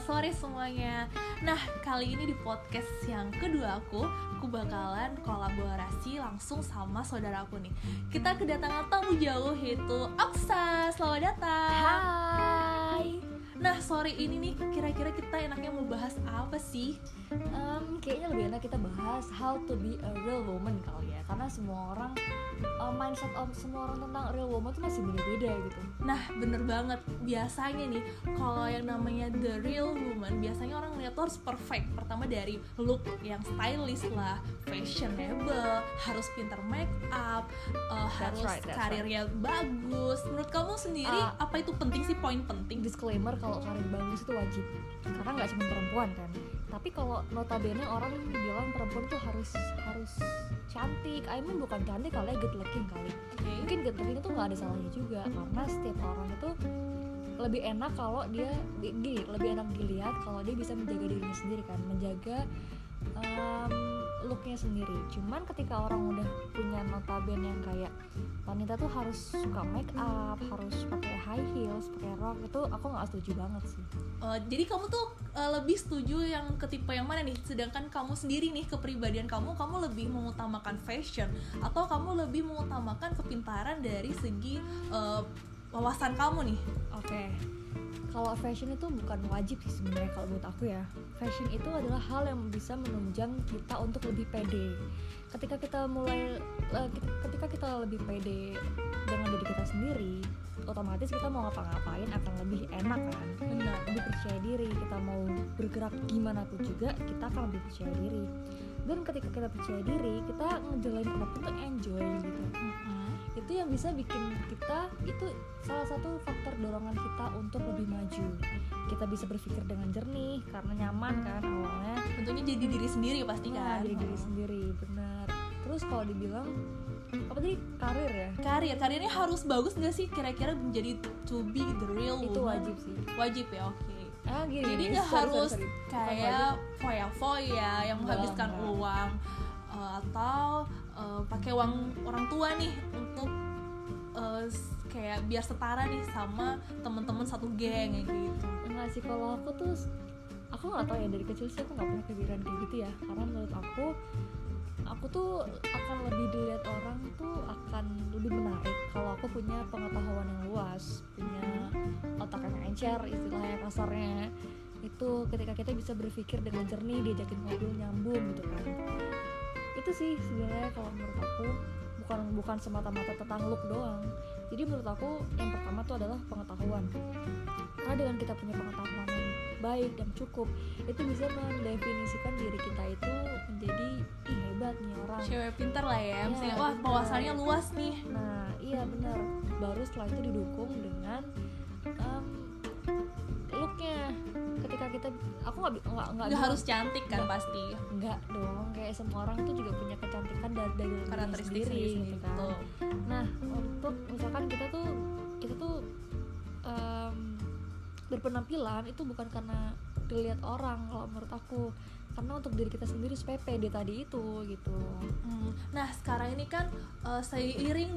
selamat sore semuanya. Nah, kali ini di podcast yang kedua aku Aku bakalan kolaborasi langsung sama saudara aku nih. Kita kedatangan tamu jauh yaitu Oksa. Selamat datang. Hai. Nah, sore ini nih kira-kira kita enaknya mau bahas apa sih? Em, kayaknya lebih enak kita bahas how to be a real woman kali ya, karena semua orang em, mindset om semua orang tentang real woman tuh masih beda-beda gitu. Nah, bener banget. Biasanya nih, kalau yang namanya the real woman, biasanya orang lihat tuh harus perfect. Pertama dari look yang stylish lah, fashionable, harus pinter make up, uh, harus right, karirnya bagus. Menurut kamu sendiri, Ah. apa itu penting sih poin penting? Disclaimer kalau karir bagus itu wajib, karena nggak cuma perempuan kan. Tapi kalau notabene orang bilang perempuan tuh harus harus cantik, I mean bukan cantik kali ya good looking kali. Oke. Mungkin good looking itu nggak ada salahnya juga, karena setiap orang itu lebih enak kalau dia gini lebih enak dilihat kalau dia bisa menjaga dirinya sendiri kan menjaga em, looknya sendiri cuman ketika orang udah punya notabene yang kayak wanita tuh harus suka make up harus pakai high heels itu aku nggak setuju banget sih Uh, jadi kamu tuh uh, lebih setuju yang ketipe yang mana nih? Sedangkan kamu sendiri nih kepribadian kamu, kamu lebih mengutamakan fashion atau kamu lebih mengutamakan kepintaran dari segi uh, wawasan kamu nih? oke kalau fashion itu bukan wajib sih sebenarnya kalau menurut aku ya. Fashion itu adalah hal yang bisa menunjang kita untuk lebih pede. Ketika kita mulai eh, ket- ketika kita lebih pede dengan diri kita sendiri otomatis kita mau ngapa-ngapain akan lebih enak kan? Benar. lebih percaya diri kita mau bergerak gimana pun juga kita akan lebih percaya diri. Dan ketika kita percaya diri kita ngejalanin apa pun tuh enjoy gitu itu yang bisa bikin kita itu salah satu faktor dorongan kita untuk lebih maju. Kita bisa berpikir dengan jernih karena nyaman kan awalnya. Tentunya jadi diri sendiri pasti Nah, kan. jadi diri sendiri benar. Terus kalau dibilang apa tadi karir ya? Karir, karirnya harus bagus nggak sih? Kira-kira menjadi to be the real itu woman? wajib sih. Wajib ya, oke. ah gini Jadi nggak sorry, sorry, harus sorry. Bukan kayak foya-foya yang menghabiskan uang uh, atau uh, pakai uang orang tua nih untuk uh, kayak biar setara nih sama temen-temen satu geng kayak gitu. enggak sih kalau aku tuh aku nggak tahu ya dari kecil sih aku nggak punya kepikiran kayak gitu ya. Karena menurut aku aku tuh akan lebih dilihat orang tuh akan lebih menarik kalau aku punya pengetahuan yang luas punya otak yang encer istilahnya kasarnya. Itu ketika kita bisa berpikir dengan jernih diajakin ngobrol nyambung gitu kan itu sih sebenarnya kalau menurut aku bukan bukan semata-mata tentang look doang jadi menurut aku yang pertama tuh adalah pengetahuan karena dengan kita punya pengetahuan yang baik dan cukup itu bisa mendefinisikan diri kita itu menjadi ih hebat nih orang Cewek pinter lah ya, misalnya wah bener. wawasannya luas nih. nah iya benar baru setelah itu didukung dengan ketika kita aku nggak nggak nggak harus cantik kan Nggak. pasti. nggak dong kayak semua orang itu juga punya kecantikan dari dari Karakteristik sendiri sendiri gitu kan. Nah, untuk misalkan kita tuh kita tuh em, berpenampilan itu bukan karena dilihat orang kalau menurut aku karena untuk diri kita sendiri supaya pede tadi itu gitu. Hmm, Nah sekarang ini kan uh, seiring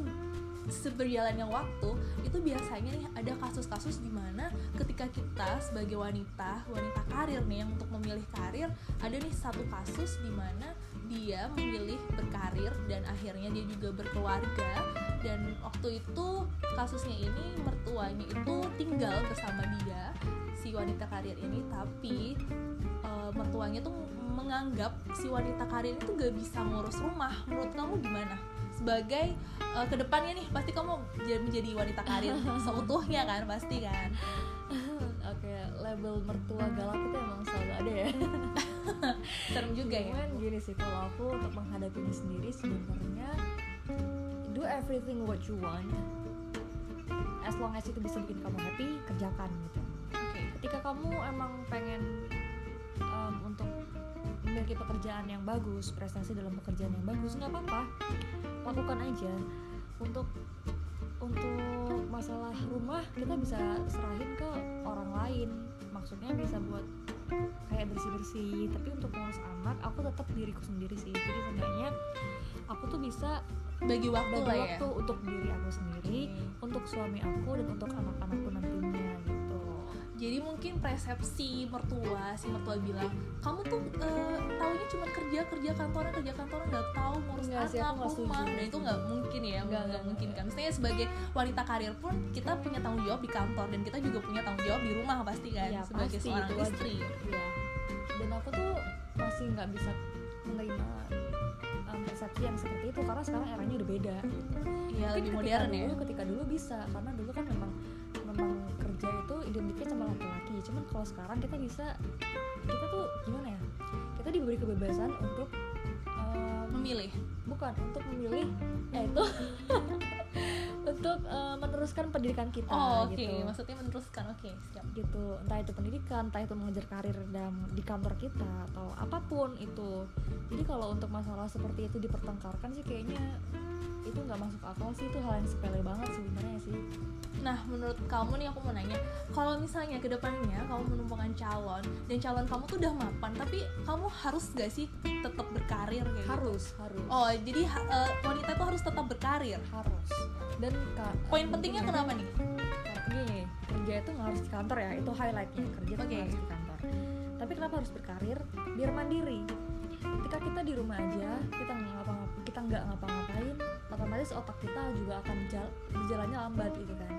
seberjalannya waktu itu biasanya nih ada kasus-kasus di mana ketika kita sebagai wanita wanita karir nih yang untuk memilih karir ada nih satu kasus di mana dia memilih berkarir dan akhirnya dia juga berkeluarga. Dan waktu itu kasusnya ini mertuanya itu tinggal bersama dia si wanita karir ini tapi eh, mertuanya tuh menganggap si wanita karir itu gak bisa ngurus rumah. Menurut kamu gimana? Sebagai eh, ke depannya nih pasti kamu jadi menjadi wanita karir. Seutuhnya kan pasti kan? Oke label mertua galak itu emang selalu ada ya. Serem juga ya. Cuman gini sih kalau aku untuk menghadapinya sendiri sebenarnya do everything what you want. As long as itu bisa bikin kamu happy kerjakan gitu. Oke. Ketika kamu emang pengen um, untuk memiliki pekerjaan yang bagus prestasi dalam pekerjaan yang bagus nggak apa-apa. Lakukan aja. Untuk untuk masalah rumah kita bisa serahin ke orang lain. Maksudnya bisa buat kayak bersih bersih tapi untuk ngurus anak aku tetap diriku sendiri sih. Jadi seenggaknya aku tuh bisa bagi waktu bagi ya? waktu untuk diri aku sendiri Oke. untuk suami aku dan untuk anak-anakku nantinya jadi mungkin persepsi mertua si mertua bilang kamu tuh uh, taunya cuma kerja kerja kantoran kerja kantoran nggak tahu ngurus anak rumah setuju. nah itu nggak mungkin ya Nggak, nggak mungkin kan Maksudnya sebagai wanita karir pun kita punya tanggung jawab di kantor dan kita juga punya tanggung jawab di rumah pasti kan Iya, sebagai pasti, seorang istri Iya. dan aku tuh masih nggak bisa menerima um, persepsi yang seperti itu karena sekarang eranya udah beda gitu. Iya lebih modern ya dulu, ketika dulu bisa karena dulu kan memang memang kerja itu identiknya sama laki-laki. Cuman kalau sekarang kita bisa kita tuh gimana ya? Kita diberi kebebasan untuk um, memilih. Bukan untuk memilih eh itu. Untuk uh, meneruskan pendidikan kita oh oke. gitu. Maksudnya meneruskan oke siap. Gitu. Entah itu pendidikan entah itu mengejar karir dalam di kantor kita atau apa pun itu. Jadi kalau untuk masalah seperti itu dipertengkarkan sih kayaknya itu nggak masuk akal sih. Itu hal yang sepele banget sebenarnya sih Nah, menurut kamu nih aku mau nanya, kalau misalnya ke depannya kamu menemukan calon dan calon kamu tuh udah mapan, tapi kamu harus gak sih tetap berkarir kayak gitu? harus harus Oh, jadi eh, wanita itu harus tetap berkarir. harus dan ka- Poin pentingnya ya, kenapa nih? gini kerja itu nggak harus di kantor ya itu highlightnya kerja itu Oke. nggak harus di kantor tapi kenapa harus berkarir biar mandiri ketika kita di rumah aja kita nggak ngapa kita nggak ngapa-ngapain otomatis otak kita juga akan jal- berjalannya lambat gitu kan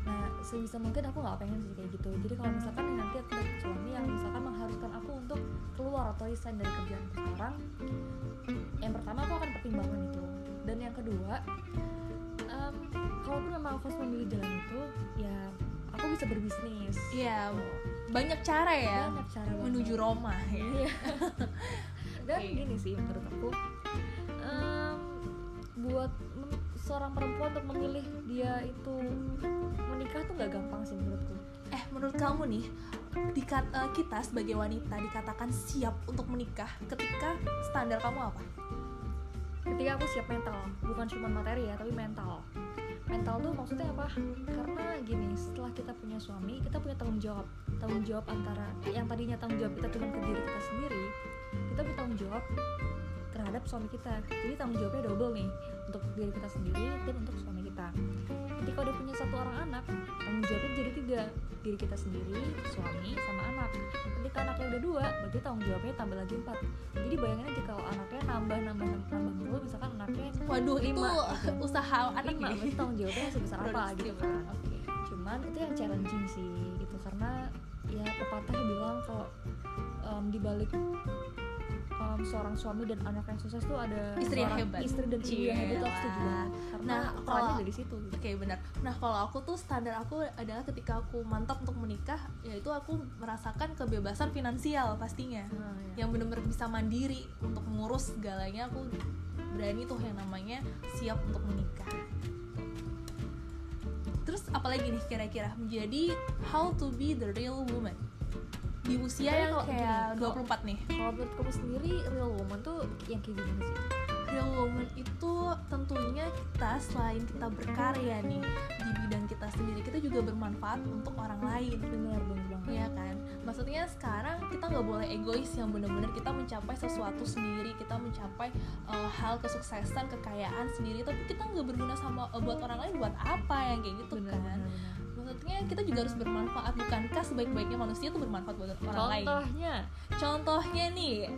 nah sebisa mungkin aku nggak pengen sih kayak gitu jadi kalau misalkan nanti aku dapet suami yang misalkan mengharuskan aku untuk keluar atau resign dari kerjaan aku sekarang yang pertama aku akan pertimbangkan itu dan yang kedua em, kalaupun memang aku harus memilih jalan itu ya aku bisa berbisnis Iya, banyak cara ya banyak cara banget. menuju Roma ya. Iya. dan Oke. gini sih menurut aku buat seorang perempuan untuk memilih dia itu menikah tuh nggak gampang sih menurutku. Eh, menurut kamu nih, dikat, eh, kita sebagai wanita dikatakan siap untuk menikah ketika standar kamu apa? ketika aku siap mental bukan cuma materi ya tapi mental. Mental tuh maksudnya apa? Karena gini setelah kita punya suami kita punya tanggung jawab. Tanggung jawab antara yang tadinya tanggung jawab kita cuma ke diri kita sendiri kita punya tanggung jawab terhadap suami kita. Jadi tanggung jawabnya double nih untuk diri kita sendiri dan untuk suami kita. Ketika udah punya satu orang anak tanggung jawabnya jadi tiga. Diri kita sendiri suami sama anak. Ketika anaknya udah dua berarti tanggung jawabnya tambah lagi empat. Jadi bayangin aja kalau anaknya nambah nambah nambah, nambah mulu misalkan anaknya Waduh, Lima, itu usaha anak lima nih. berarti tanggung jawabnya sebesar apa gitu kan. Oke. cuman itu yang challenging sih gitu. Karena ya pepatah bilang kalau em, di em, seorang suami dan anak yang sukses tuh ada Istri yang hebat. istri dan ibu yang hebat aku setuju banget karena Nah, kalau- dari situ gitu. Oke benar. Nah kalau aku tuh standar aku adalah ketika aku mantap untuk menikah, yaitu aku merasakan kebebasan finansial pastinya, Nah, ya. yang benar-benar bisa mandiri untuk mengurus segalanya. Aku berani tuh yang namanya siap untuk menikah. Terus apalagi nih kira-kira menjadi how to be the real woman di usia yang kayak gini, kalau- 24 nih. kalau menurut kamu sendiri real woman tuh yang kayak gimana sih? Real woman itu tentunya kita selain kita berkarya nih di bidang kita sendiri kita juga bermanfaat untuk orang lain. Benar benar banget. Ya kan? Maksudnya sekarang kita nggak boleh egois yang benar-benar kita mencapai sesuatu sendiri kita mencapai uh, hal kesuksesan kekayaan sendiri. Tapi kita nggak berguna sama uh, buat orang lain buat apa yang kayak gitu benar kan? benar, benar. Maksudnya kita juga harus bermanfaat bukankah sebaik-baiknya manusia itu bermanfaat buat orang lain? Contohnya. Contohnya nih.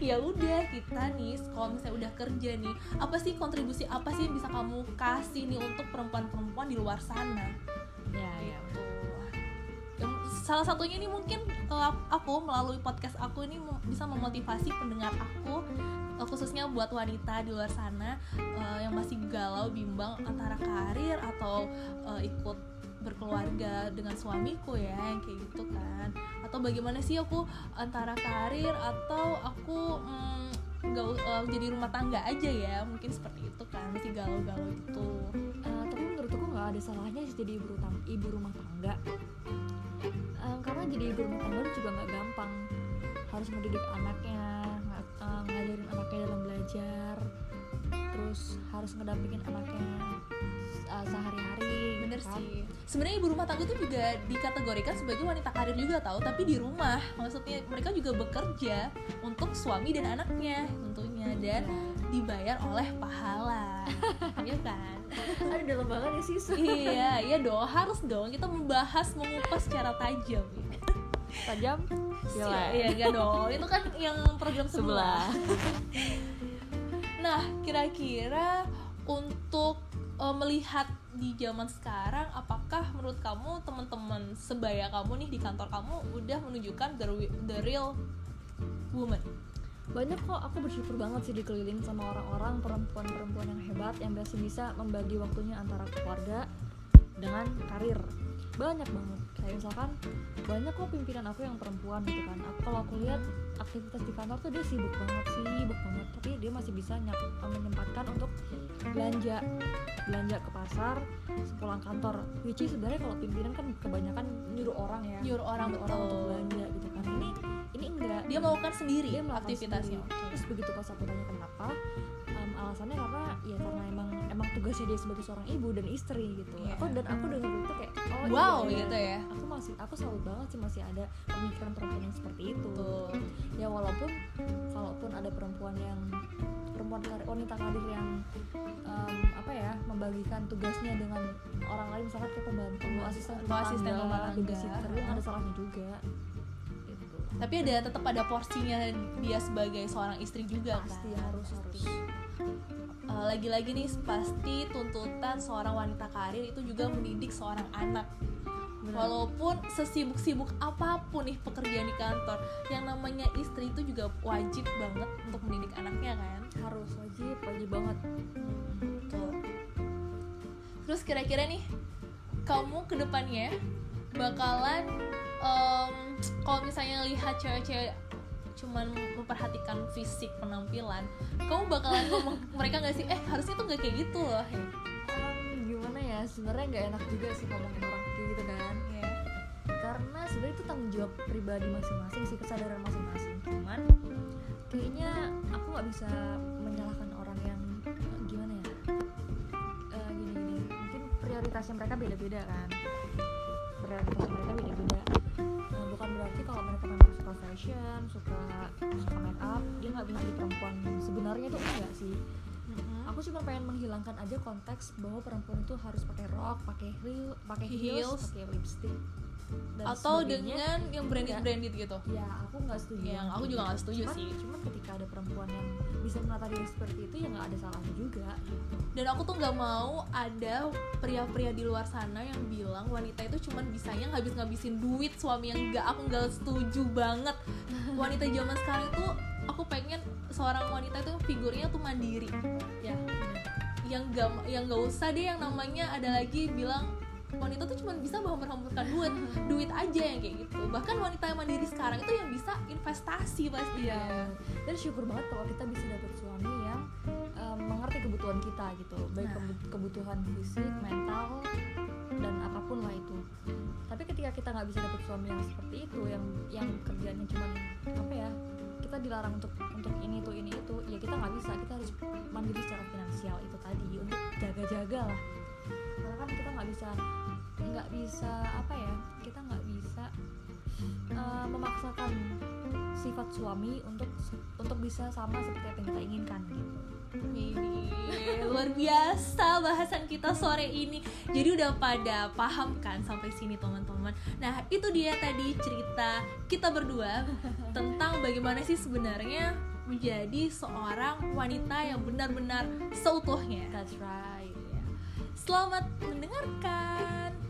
Ya udah kita nih kalau misalnya udah kerja nih apa sih kontribusi apa sih yang bisa kamu kasih nih untuk perempuan-perempuan di luar sana? Ya ya salah satunya nih mungkin aku melalui podcast aku ini bisa memotivasi pendengar aku eh, khusususnya buat wanita di luar sana eh, yang masih galau bimbang antara karir atau eh, ikut berkeluarga dengan suamiku ya yang kayak gitu kan. Atau bagaimana sih aku antara karir atau aku mm, nggak u- eh, jadi rumah tangga aja ya mungkin seperti itu kan masih galau-galau gitu. Eh, tapi menurutku nggak ada salahnya sih jadi ibu rumah ibu rumah tangga. Eh, karena jadi ibu rumah tangga itu juga nggak gampang. Harus mendidik anaknya eh, ngajarin anaknya dalam belajar terus harus ngedampingin anaknya eh, sehari-hari bener kan. sih sebenarnya ibu rumah tangga itu juga dikategorikan sebagai wanita karir juga tahu tapi di rumah maksudnya mereka juga bekerja untuk suami dan anaknya tentunya dan Ya. dibayar oleh pahala Iya kan? ada dalam banget ya sih iya, iya dong, harus dong kita membahas, mengupas secara tajam. tajam Iya, iya enggak dong. Itu kan yang program sebelah. Nah, kira-kira untuk uh, melihat di zaman sekarang, apakah menurut kamu teman-teman sebaya kamu nih di kantor kamu udah menunjukkan the, the real woman? banyak kok aku bersyukur banget sih dikeliling sama orang-orang perempuan-perempuan yang hebat yang biasa bisa membagi waktunya antara keluarga dengan karir banyak banget kayak misalkan banyak kok pimpinan aku yang perempuan gitu kan. Aku kalau aku lihat aktivitas di kantor tuh dia sibuk banget sibuk banget. Tapi dia masih bisa nyap, menyempatkan untuk belanja. Belanja ke pasar sepulang kantor. Which is sebenarnya kalau pimpinan kan kebanyakan nyuruh orang ya. Nyuruh orang, nyuruh orang untuk belanja gitu kan. Ini ini enggak. Dia melakukan sendiri dia melakukan aktivitasnya. sendiri. terus begitu pas aku tanya kenapa alasannya karena ya karena emang emang tugasnya dia sebagai seorang ibu dan istri gitu Iya. aku dan aku denger itu kayak oh iya, Wow, iya. gitu ya. aku masih aku salut banget sih masih ada pemikiran perempuan yang seperti itu Betul. ya walaupun kalaupun ada perempuan yang perempuan wanita karir yang em, apa ya membagikan tugasnya dengan orang lain misalkan kayak pembantu asisten rumah asisten rumah tangga. babysitter yang ada salahnya juga gitu Tapi ada tetap ada porsinya dia sebagai seorang istri juga pasti kan? harus harus Uh, lagi-lagi nih pasti tuntutan seorang wanita karir itu juga mendidik seorang anak Benar. walaupun sesibuk-sibuk apa pun nih pekerjaan di kantor yang namanya istri itu juga wajib banget untuk mendidik anaknya kan harus wajib wajib banget Betul. terus kira-kira nih kamu ke depannya bakalan em, kalau misalnya lihat cewek-cewek cuman memperhatikan fisik penampilan kamu bakalan ngomong mereka nggak sih eh harusnya tuh nggak kayak gitu loh. Em, gimana ya sebenarnya nggak enak juga sih ngomongin orang kayak gitu kan. Ya karena sebenarnya itu tanggung jawab pribadi masing-masing sih kesadaran masing-masing. Cuman kayaknya aku nggak bisa menyalahkan orang yang eh, gimana ya Eh, gini-gini. Mungkin prioritasnya mereka beda-beda kan. Prioritasnya mereka beda-beda bukan berarti kalau mereka memang suka fashion suka suka make up dia nggak bisa jadi perempuan. Sebenarnya itu enggak sih. Aku cuma pengen menghilangkan aja konteks bahwa perempuan itu harus pakai rok pakai heel pakai heels, Heels. pakai lipstick dan atau dengan yang branded branded gitu? Ya aku nggak setuju. Yang aku juga gitu. nggak setuju Cuman- sih. cuman ketika ada perempuan yang bisa menata diri seperti itu ya nggak ada salahnya juga dan aku tuh nggak mau ada pria-pria di luar sana yang bilang wanita itu cuman bisanya ngabis-ngabisin duit suami yang nggak aku nggak setuju banget. Wanita zaman sekarang itu aku pengen seorang wanita itu figurnya tuh mandiri. Ya yang gak yang nggak usah deh yang namanya ada lagi bilang wanita tuh cuma bisa menghambur-hamburkan duit duit aja yang kayak gitu. Bahkan wanita yang mandiri sekarang itu yang bisa investasi pasti. Iya. dan syukur banget kalau kita bisa dapet suami yang em, mengerti kebutuhan kita gitu. Baik Nah. kebu- kebutuhan fisik mental dan apa pun lah itu. Tapi ketika kita nggak bisa dapet suami yang seperti itu yang yang kerjanya cuman apa ya kita dilarang untuk untuk ini itu ini itu ya kita nggak bisa. Kita harus mandiri secara finansial itu tadi untuk jaga-jaga lah. Karena kan kita nggak bisa nggak bisa apa ya kita nggak bisa eh, memaksakan sifat suami untuk untuk bisa sama seperti apa yang kita inginkan gitu. Widih, luar biasa bahasan kita sore ini. Jadi udah pada paham kan sampai sini teman-teman. Nah itu dia tadi cerita kita berdua tentang bagaimana sih sebenarnya menjadi seorang wanita yang benar-benar seutuhnya. That's right. Selamat mendengarkan.